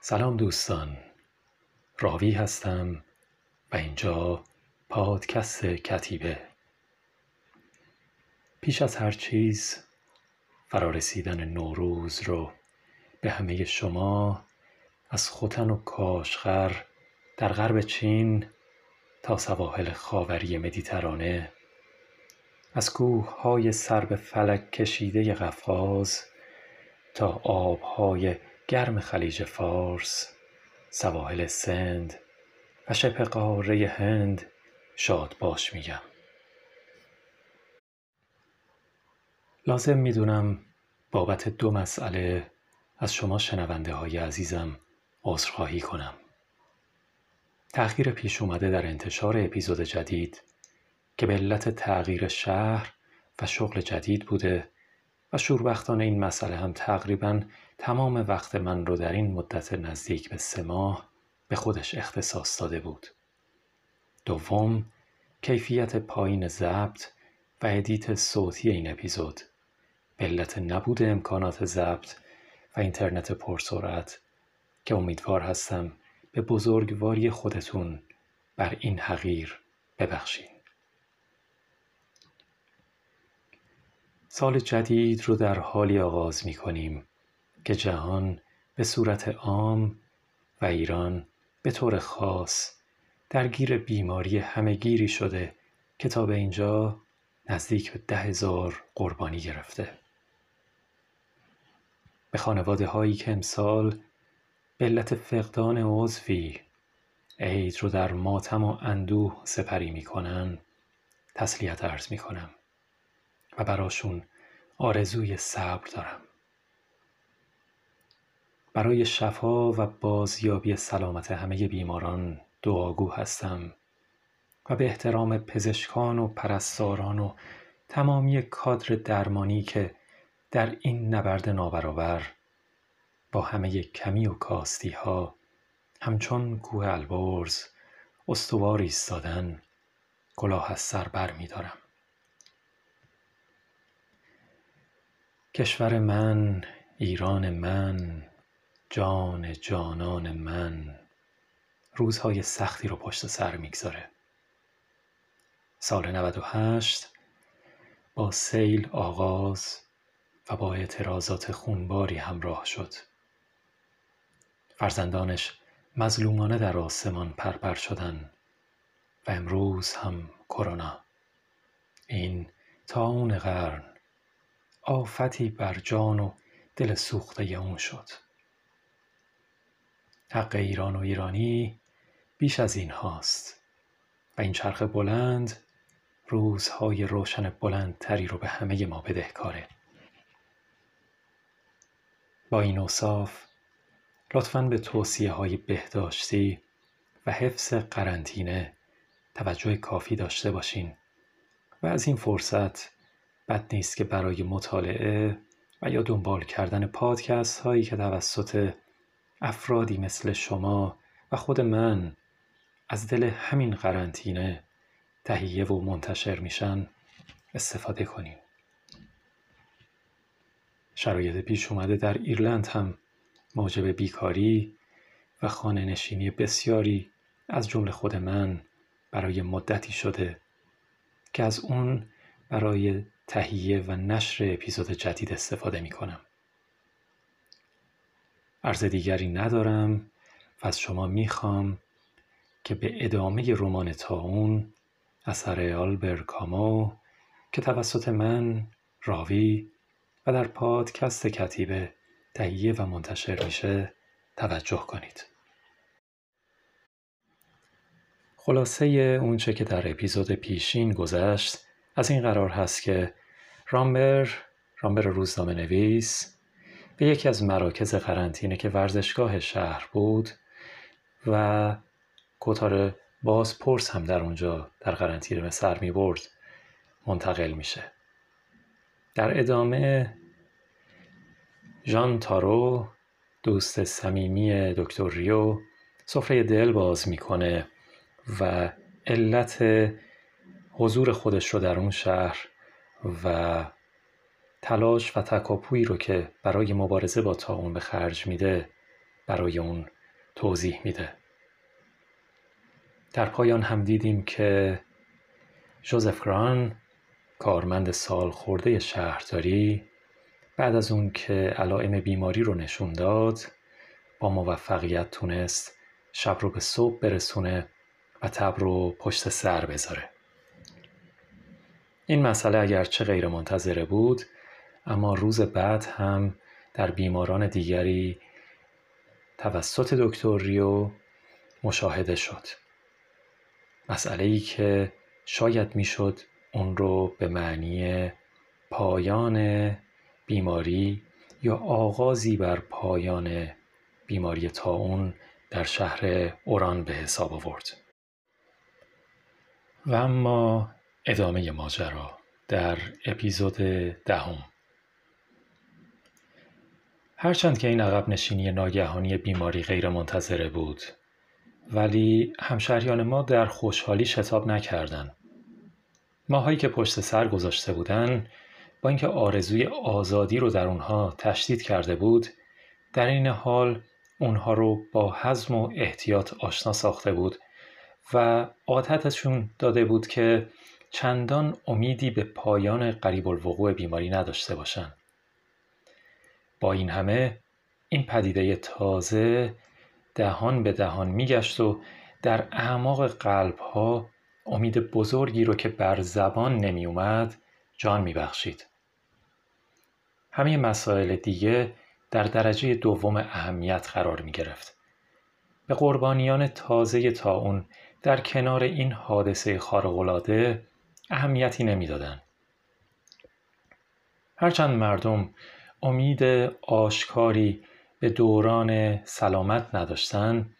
سلام دوستان راوی هستم و اینجا پادکست کتیبه. پیش از هر چیز فرارسیدن نوروز رو به همه شما از خوتن و کاشغر در غرب چین تا سواحل خاوری مدیترانه از کوه های سر به فلک کشیده قفقاز تا آبهای گرم خلیج فارس سواحل سند و شبه قاره هند شاد باش میگم. لازم می‌دونم بابت دو مسئله از شما شنونده های عزیزم عذرخواهی کنم. تأخیر پیش اومده در انتشار اپیزود جدید که به علت تغییر شهر و شغل جدید بوده و شوربختانه این مسئله هم تقریبا تمام وقت من رو در این مدت نزدیک به سه ماه به خودش اختصاص داده بود. دوم کیفیت پایین ضبط و ادیت صوتی این اپیزود به علت نبود امکانات ضبط و اینترنت پرسرعت که امیدوار هستم به بزرگواری خودتون بر این حقیر ببخشید. سال جدید رو در حالی آغاز می کنیم که جهان به صورت عام و ایران به طور خاص درگیر بیماری همهگیری شده که تا به اینجا نزدیک به ده هزار قربانی گرفته. به خانواده هایی که امسال به علت فقدان عضوی عید رو در ماتم و اندوه سپری می‌کنن تسلیت عرض می‌کنم و براشون آرزوی صبر دارم برای شفا و بازیابی سلامت همه بیماران دعاگو هستم و به احترام پزشکان و پرستاران و تمامی کادر درمانی که در این نبرد نابرابر با همه کمی و کاستی ها همچون کوه البرز استوار ایستادن کلاه از سر بر می دارم. کشور من ایران من جان جانان من روزهای سختی رو پشت سر می‌گذاره. سال 98 با سیل آغاز و با اعتراضات خونباری همراه شد. فرزندانش مظلومانه در آسمان پرپر شدن و امروز هم کرونا. این تا قرن آفتی بر جان و دل سوخته اون شد. حق ایران و ایرانی بیش از این هاست. و این چرخ بلند روزهای روشن بلندتری رو به همه ما بدهکاره. با این اوصاف لطفا به توصیه های بهداشتی و حفظ قرنطینه توجه کافی داشته باشین و از این فرصت بد نیست که برای مطالعه و یا دنبال کردن پادکست هایی که توسط افرادی مثل شما و خود من از دل همین قرنطینه تهیه و منتشر میشن استفاده کنیم شرایط پیش اومده در ایرلند هم موجب بیکاری و خانه نشینی بسیاری از جمله خود من برای مدتی شده که از اون برای تهیه و نشر اپیزود جدید استفاده می کنم. عرض دیگری ندارم و از شما می‌خوام که به ادامه رمان تاون اثر آلبر کامو که توسط من راوی و در پادکست کتیبه تهیه و منتشر میشه توجه کنید. خلاصه اونچه که در اپیزود پیشین گذشت از این قرار هست که رامبر رامبر روزنامه نویس به یکی از مراکز قرنطینه که ورزشگاه شهر بود و کتار پرس هم در اونجا در قرنطینه سر می برد منتقل میشه. در ادامه ژان تارو دوست صمیمی دکتر ریو سفره دل باز می‌کنه و علت حضور خودش رو در اون شهر و تلاش و تکاپویی رو که برای مبارزه با تاون به خرج میده برای اون توضیح میده. در پایان هم دیدیم که جوزف گران کارمند سال خورده شهرداری بعد از اون که علائم بیماری رو نشون داد با موفقیت تونست شب رو به صبح برسونه و تب رو پشت سر بذاره. این مسئله اگرچه غیر منتظره بود اما روز بعد هم در بیماران دیگری توسط دکتر ریو مشاهده شد. مسئله ای که شاید می‌شد اون رو به معنی پایان بیماری یا آغازی بر پایان بیماری تاون در شهر اوران به حساب آورد. و اما ادامه ماجرا در اپیزود دهم. هرچند که این عقب نشینی ناگهانی بیماری غیر منتظره بود ولی همشهریان ما در خوشحالی شتاب نکردند. ماهایی که پشت سر گذاشته بودند با اینکه آرزوی آزادی رو در اونها تشدید کرده بود در این حال اونها رو با حزم و احتیاط آشنا ساخته بود و عادتشون داده بود که چندان امیدی به پایان قریب الوقوع بیماری نداشته باشند. با این همه این پدیده تازه دهان به دهان میگشت و در اعماق قلب ها امید بزرگی رو که بر زبان نمی اومد جان می بخشید. همه مسائل دیگه در درجه دوم اهمیت قرار می گرفت. به قربانیان تازه تا اون در کنار این حادثه خارق‌العاده اهمیتی نمی‌دادند. هرچند مردم امید آشکاری به دوران سلامت نداشتن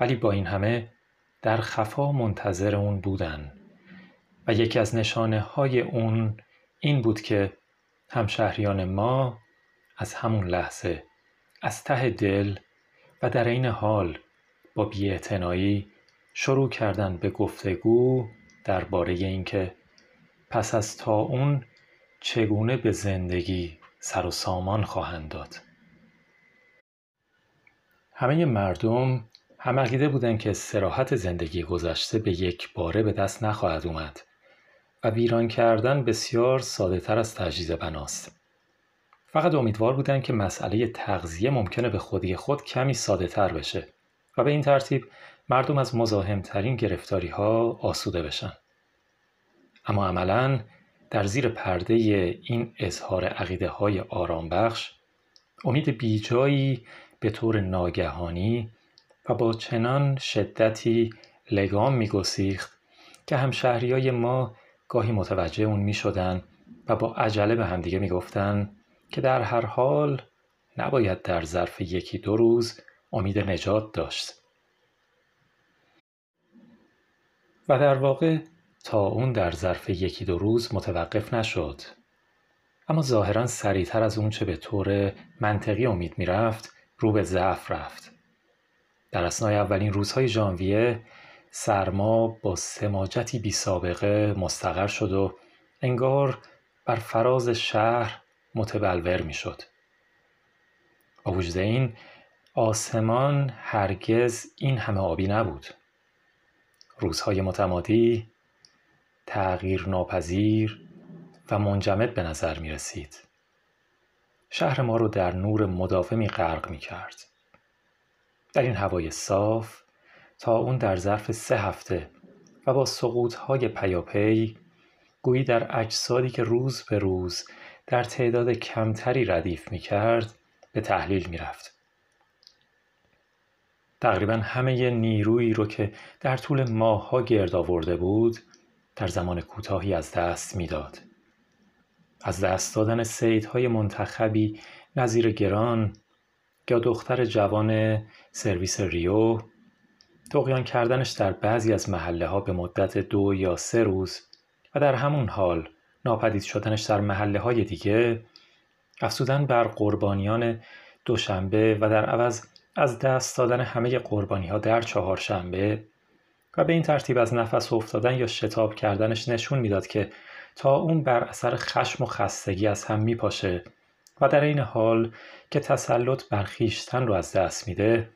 ولی با این همه در خفا منتظر اون بودن. و یکی از نشانه های اون این بود که همشهریان ما از همون لحظه از ته دل و در این حال با بیاعتنایی شروع کردن به گفتگو درباره اینکه پس از تا اون چگونه به زندگی سر و سامان خواهند داد همه مردم هم عقیده بودند که سراحت زندگی گذشته به یک باره به دست نخواهد اومد و ویران کردن بسیار ساده تر از تجدید بناست. فقط امیدوار بودند که مسئله تغذیه ممکنه به خودی خود کمی ساده تر بشه و به این ترتیب مردم از مزاحمترین گرفتاری ها آسوده بشن. اما عملا در زیر پرده این اظهار عقیده های آرام بخش امید بیجایی به طور ناگهانی و با چنان شدتی لگام میگسیخت که همشهریای ما گاهی متوجه اون می شدن و با عجله به همدیگه می گفتن که در هر حال نباید در ظرف یکی دو روز امید نجات داشت. و در واقع تا اون در ظرف یکی دو روز متوقف نشد. اما ظاهرا سریعتر از اون چه به طور منطقی امید می‌رفت رو به ضعف رفت. در اسنای اولین روزهای ژانویه سرما با سماجتی بی سابقه مستقر شد و انگار بر فراز شهر متبلور می شد. با وجود این آسمان هرگز این همه آبی نبود. روزهای متمادی تغییر ناپذیر و منجمد به نظر می رسید. شهر ما رو در نور مداومی غرق می کرد. در این هوای صاف تا اون در ظرف سه هفته و با سقوطهای پیاپی گویی در اجسادی که روز به روز در تعداد کمتری ردیف می کرد به تحلیل می رفت. تقریبا همه نیرویی رو که در طول ماهها گرد آورده بود در زمان کوتاهی از دست می‌داد. از دست دادن سیدهای منتخبی نظیر گران یا دختر جوان سرویس ریو تقیان کردنش در بعضی از محله ها به مدت دو یا سه روز و در همون حال ناپدید شدنش در محله های دیگه افزودن بر قربانیان دوشنبه و در عوض از دست دادن همه قربانی ها در چهارشنبه و به این ترتیب از نفس افتادن یا شتاب کردنش نشون می‌داد که تا اون بر اثر خشم و خستگی از هم میپاشه و در این حال که تسلط بر خیشتن رو از دست میده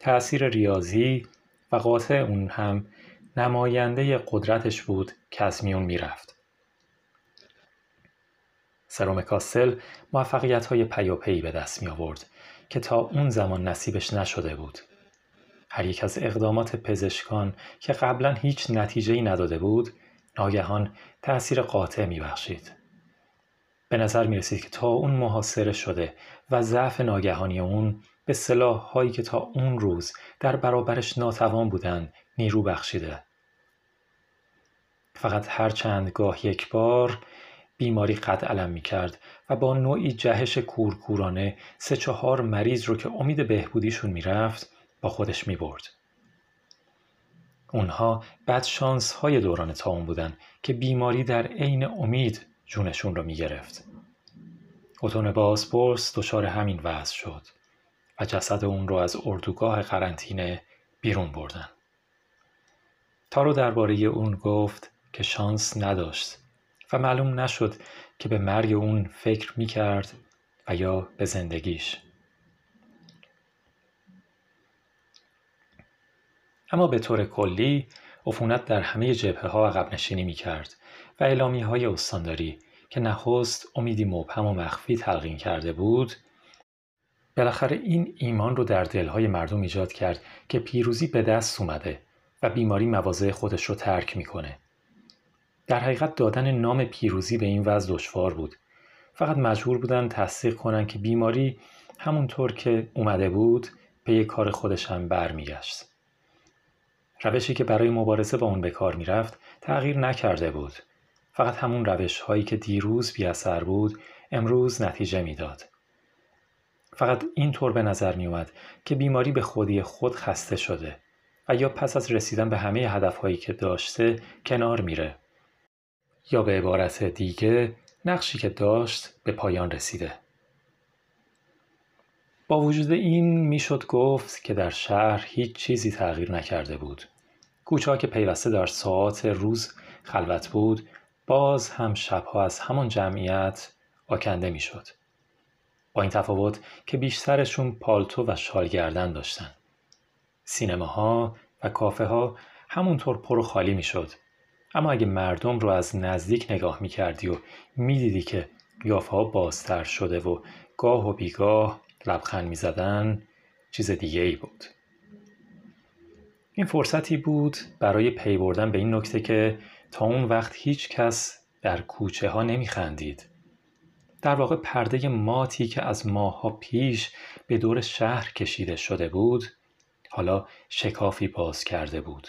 تأثیر ریاضی و قاطع اون هم نماینده قدرتش بود که از میون می‌رفت. سروم کاستل موفقیت های پیاپی به دست می آورد که تا اون زمان نصیبش نشده بود. هر یک از اقدامات پزشکان که قبلا هیچ نتیجه ای نداده بود ناگهان تأثیر قاطع می بخشید. به نظر می رسید که تا اون محاصره شده و ضعف ناگهانی اون به سلاح هایی که تا اون روز در برابرش ناتوان بودن نیرو بخشیده. فقط هر چند گاه یک بار بیماری قد علم می کرد و با نوعی جهش کورکورانه سه چهار مریض رو که امید بهبودیشون می رفت خودش می برد. اونها بعد شانس های دوران تاون بودن که بیماری در عین امید جونشون رو می گرفت. اتون بازپرس دچار همین وضع شد و جسد اون رو از اردوگاه قرنطینه بیرون بردن. تارو درباره اون گفت که شانس نداشت و معلوم نشد که به مرگ اون فکر می کرد و یا به زندگیش. اما به طور کلی عفونت در همه جبهه ها عقب نشینی می کرد و اعلامی های استانداری که نخست امیدی مبهم و مخفی تلقین کرده بود بالاخره این ایمان رو در دلهای مردم ایجاد کرد که پیروزی به دست اومده و بیماری مواضع خودش رو ترک می‌کنه. در حقیقت دادن نام پیروزی به این وضع دشوار بود. فقط مجبور بودن تصدیق کنن که بیماری همونطور که اومده بود به کار خودش هم برمیگشت. روشی که برای مبارزه با اون به کار می‌رفت تغییر نکرده بود. فقط همون روش هایی که دیروز بی اثر بود امروز نتیجه می‌داد. فقط اینطور به نظر می اومد که بیماری به خودی خود خسته شده و یا پس از رسیدن به همه هدفهایی که داشته کنار میره یا به عبارت دیگه نقشی که داشت به پایان رسیده. با وجود این می‌شد گفت که در شهر هیچ چیزی تغییر نکرده بود. کوچه که پیوسته در ساعات روز خلوت بود باز هم شبها از همان جمعیت آکنده می‌شد. با این تفاوت که بیشترشون پالتو و شالگردن داشتن. سینماها و کافه ها همونطور پر و خالی می‌شد. اما اگه مردم رو از نزدیک نگاه می کردی و می‌دیدی که قیافه ها بازتر شده و گاه و بیگاه لبخند می زدن چیز دیگه ای بود. این فرصتی بود برای پی بردن به این نکته که تا اون وقت هیچ کس در کوچه ها نمی خندید. در واقع پرده ماتی که از ماها پیش به دور شهر کشیده شده بود حالا شکافی باز کرده بود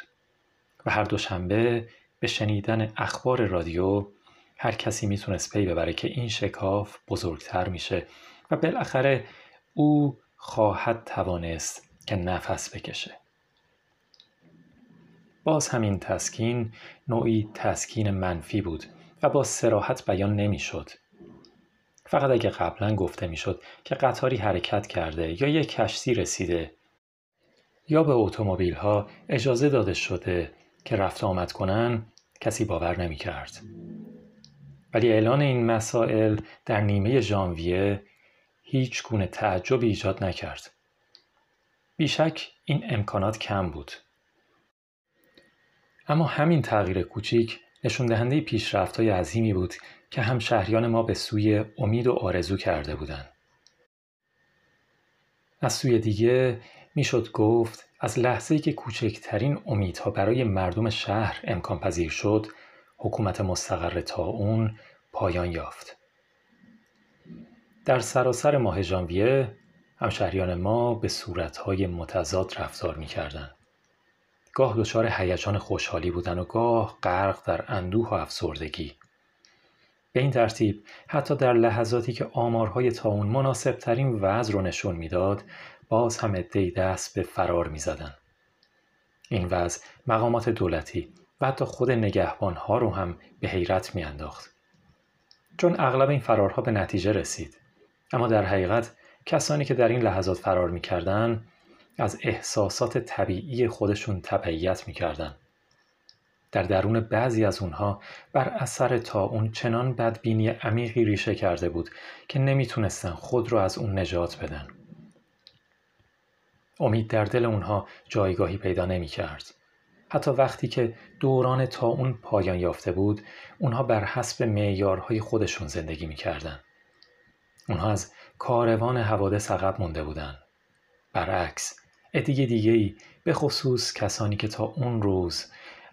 و هر دوشنبه به شنیدن اخبار رادیو هر کسی می‌تونست پی ببره که این شکاف بزرگتر میشه و بالاخره او خواهد توانست که نفس بکشه باز همین تسکین نوعی تسکین منفی بود و با سراحت بیان نمی‌شد فقط اگه قبلا گفته می‌شد که قطاری حرکت کرده یا یک کشتی رسیده یا به اتومبیل ها اجازه داده شده که رفت آمد کنن کسی باور نمی کرد. ولی اعلان این مسائل در نیمه ژانویه هیچ گونه تعجب ایجاد نکرد. بیشک این امکانات کم بود. اما همین تغییر کوچیک نشون دهنده پیشرفت های عظیمی بود که هم شهریان ما به سوی امید و آرزو کرده بودند. از سوی دیگه می‌شد گفت از لحظه که کوچکترین امیدها برای مردم شهر امکان پذیر شد حکومت مستقر تا اون پایان یافت. در سراسر ماه ژانویه همشهریان ما به صورتهای متضاد رفتار می‌کردند. گاه دچار هیجان خوشحالی بودن و گاه غرق در اندوه و افسردگی. به این ترتیب حتی در لحظاتی که آمارهای تاون مناسب ترین وضع رو نشون می‌داد باز هم عدهای دست به فرار می زدن. این وضع مقامات دولتی و حتی خود نگهبان ها رو هم به حیرت می انداخت. چون اغلب این فرارها به نتیجه رسید. اما در حقیقت کسانی که در این لحظات فرار می کردن از احساسات طبیعی خودشون تبعیت می کردن. در درون بعضی از اونها بر اثر تا اون چنان بدبینی عمیقی ریشه کرده بود که نمی‌تونستن خود رو از اون نجات بدن. امید در دل اونها جایگاهی پیدا نمی کرد. حتی وقتی که دوران تا اون پایان یافته بود اونها بر حسب معیارهای خودشون زندگی می‌کردن. اونها از کاروان حوادث عقب مونده بودن. برعکس عده دیگه ای به خصوص کسانی که تا اون روز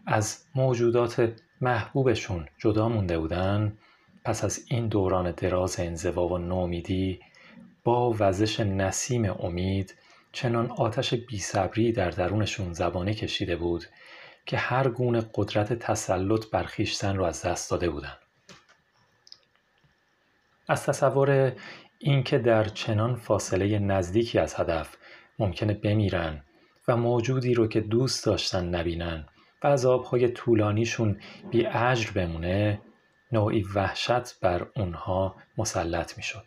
از موجودات محبوبشون جدا مونده بودن پس از این دوران دراز انزوا و نومیدی با وزش نسیم امید چنان آتش بیصبری در درونشون زبانه کشیده بود که هر گونه قدرت تسلط بر خویشتن را از دست داده بودند از تصور اینکه در چنان فاصله نزدیکی از هدف ممکنه بمیرن و موجودی رو که دوست داشتن نبینن و عذابهای طولانیشون بی اجر بمونه نوعی وحشت بر اونها مسلط می‌شد.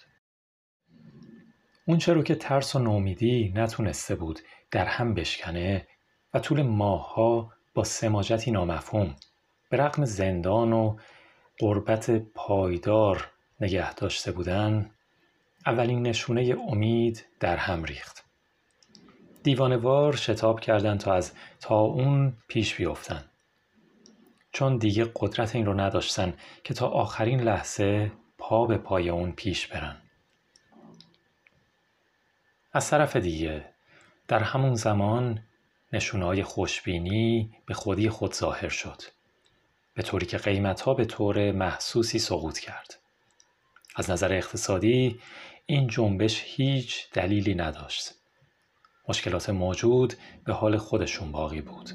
اون رو که ترس و نومیدی نتونسته بود در هم بشکنه و طول ماهها با سماجتی نامفهوم به رقم زندان و قربت پایدار نگه داشته بودن اولین نشونه امید در هم ریخت. دیوانوار شتاب کردند تا از تا اون پیش بیفتن چون دیگه قدرت این رو نداشتن که تا آخرین لحظه پا به پای اون پیش برن. از طرف دیگه در همون زمان نشونهای خوشبینی به خودی خود ظاهر شد. به طوری که قیمت ها به طور محسوسی سقوط کرد. از نظر اقتصادی این جنبش هیچ دلیلی نداشت مشکلات موجود به حال خودشون باقی بود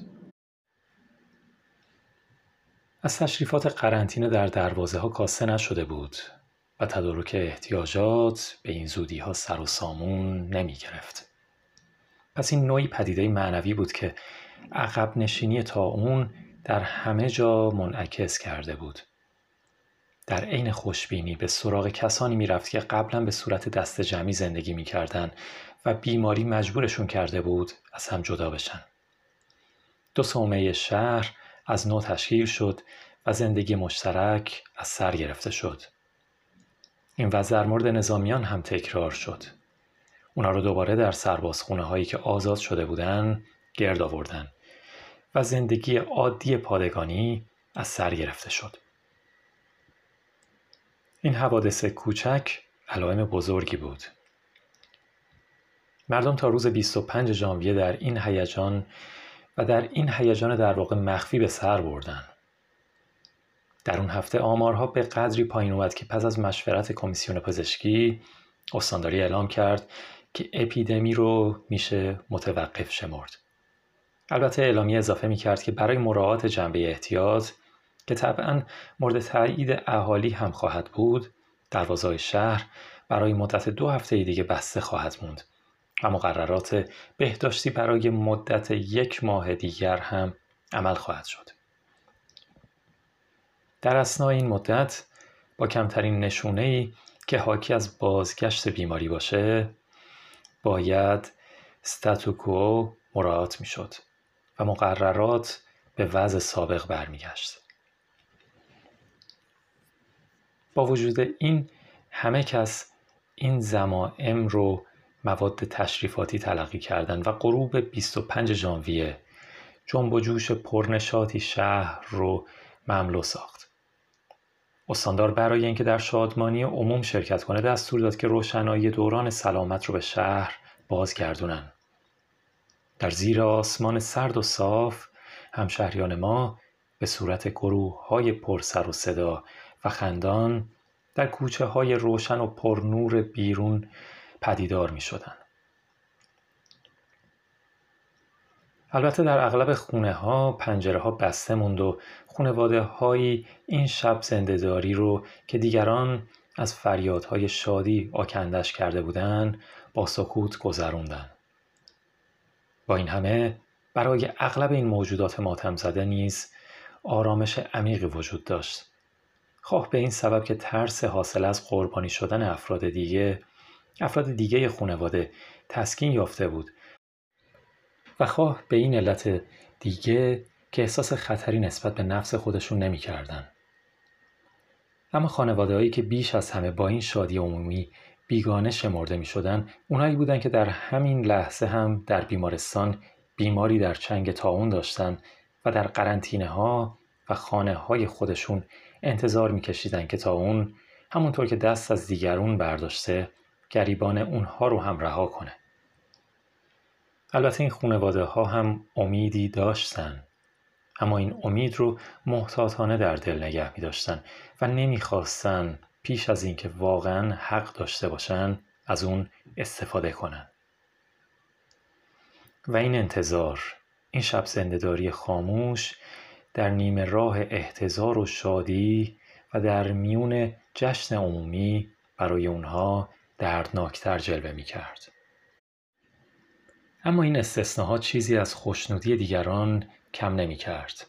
از تشریفات قرنطینه در دروازه ها کاسته نشده بود و تدارک احتیاجات به این زودی ها سر و سامون نمی گرفت. پس این نوعی پدیده معنوی بود که عقب نشینی تا اون در همه جا منعکس کرده بود. در عین خوشبینی به سراغ کسانی می‌رفت که قبلا به صورت دست جمعی زندگی می‌کردن و بیماری مجبورشون کرده بود از هم جدا بشن. دو سومه شهر از نو تشکیل شد و زندگی مشترک از سر گرفته شد. این وضع در مورد نظامیان هم تکرار شد. اونا رو دوباره در سربازخونه هایی که آزاد شده بودن گرد آوردن و زندگی عادی پادگانی از سر گرفته شد. این حوادث کوچک علائم بزرگی بود. مردم تا روز 25 ژانویه در این هیجان و در این هیجان در واقع مخفی به سر بردن. در اون هفته آمارها به قدری پایین اومد که پس از مشورت کمیسیون پزشکی استانداری اعلام کرد که اپیدمی رو میشه متوقف شمرد. البته اعلامیه اضافه می کرد که برای مراعات جنبه احتیاط که طبعا مورد تایید اهالی هم خواهد بود دروازه شهر برای مدت دو هفته دیگه بسته خواهد موند و مقررات بهداشتی برای مدت یک ماه دیگر هم عمل خواهد شد. در اسنای این مدت با کمترین نشونه ای که حاکی از بازگشت بیماری باشه باید ستاتوکو مراعات می شد و مقررات به وضع سابق برمیگشت. با وجود این همه کس این زمائم رو مواد تشریفاتی تلقی کردن و غروب 25 ژانویه جنب و جوش پرنشاطی شهر رو مملو ساخت. استاندار برای اینکه در شادمانی عموم شرکت کنه دستور داد که روشنایی دوران سلامت رو به شهر بازگردونن. در زیر آسمان سرد و صاف همشهریان ما به صورت گروه های پر سر و صدا و خندان در کوچه های روشن و پرنور بیرون پدیدار می شدن. البته در اغلب خونه ها پنجره ها بسته موند و خونواده هایی این شب زندهداری رو که دیگران از فریادهای شادی آکندش کرده بودند با سکوت گذروندن. با این همه برای اغلب این موجودات ماتم زده نیز آرامش عمیقی وجود داشت خواه به این سبب که ترس حاصل از قربانی شدن افراد دیگه افراد دیگه خانواده تسکین یافته بود. و خواه به این علت دیگه که احساس خطری نسبت به نفس خودشون نمی اما خانواده هایی که بیش از همه با این شادی عمومی بیگانه شمرده می شدن اونایی بودن که در همین لحظه هم در بیمارستان بیماری در چنگ تاون داشتن و در قرنطینه ها و خانه های خودشون انتظار میکشیدن که تا اون همونطور که دست از دیگرون برداشته گریبان اونها رو هم رها کنه. البته این خانواده ها هم امیدی داشتن اما این امید رو محتاطانه در دل نگه می داشتن و نمی‌خواستن پیش از اینکه واقعا حق داشته باشن از اون استفاده کنن و این انتظار این شب زندهداری خاموش در نیمه راه احتضار و شادی و در میون جشن عمومی برای اونها دردناکتر جلوه می کرد. اما این استثناها چیزی از خوشنودی دیگران کم نمی کرد.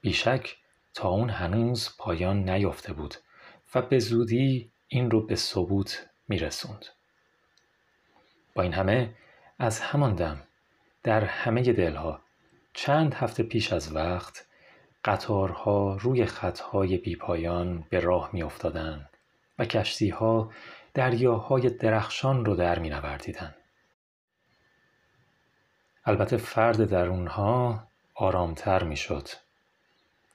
بیشک تا اون هنوز پایان نیافته بود و به زودی این رو به ثبوت می رسوند. با این همه از همان دم در همه دلها چند هفته پیش از وقت قطارها روی خطهای بیپایان به راه می افتادن و کشتیها دریاهای درخشان رو در می نوردیدن. البته فرد در اونها آرامتر می شد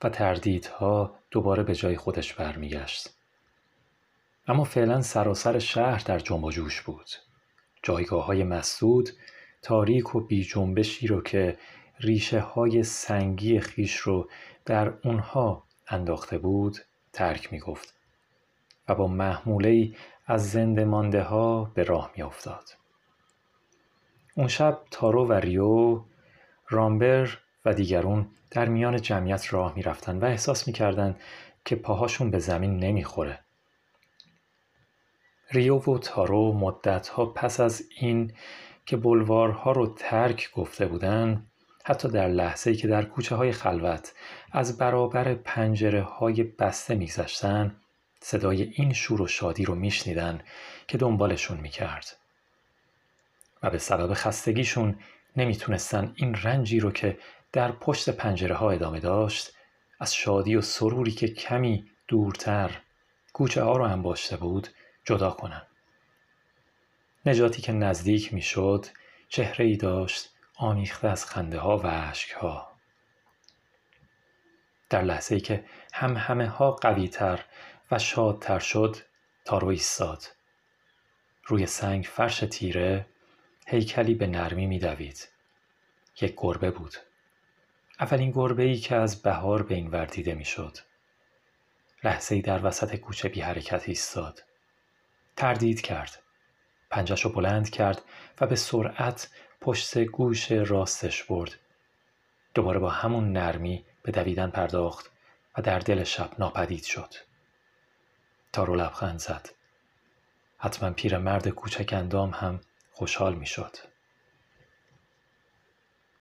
و تردیدها دوباره به جای خودش برمیگشت. اما فعلا سراسر شهر در جنب و جوش بود. جایگاه های مسدود تاریک و بی جنبشی رو که ریشه های سنگی خیش رو در اونها انداخته بود ترک می گفت و با محموله از زنده مانده ها به راه می افتاد. اون شب تارو و ریو رامبر و دیگرون در میان جمعیت راه می رفتن و احساس می کردن که پاهاشون به زمین نمی خوره. ریو و تارو مدت ها پس از این که بلوارها رو ترک گفته بودند حتی در لحظه که در کوچه های خلوت از برابر پنجره های بسته میگذشتن صدای این شور و شادی رو میشنیدن که دنبالشون می‌کرد و به سبب خستگیشون نمی‌تونستن این رنجی رو که در پشت پنجره ها ادامه داشت از شادی و سروری که کمی دورتر کوچه ها رو انباشته بود جدا کنن. نجاتی که نزدیک می‌شد چهره ای داشت آمیخته از خنده ها و عشق ها. در لحظه ای که هم همه ها قوی تر و شادتر شد تارو ایستاد. روی سنگ فرش تیره هیکلی به نرمی میدوید. یک گربه بود. اولین گربه ای که از بهار به این وردیده می‌شد. لحظه ای در وسط کوچه بی حرکت ایستاد. تردید کرد. پنجش بلند کرد و به سرعت پشت گوش راستش برد. دوباره با همون نرمی به دویدن پرداخت و در دل شب ناپدید شد. تارو لبخند زد. حتما پیرمرد کوچک اندام هم خوشحال می شد.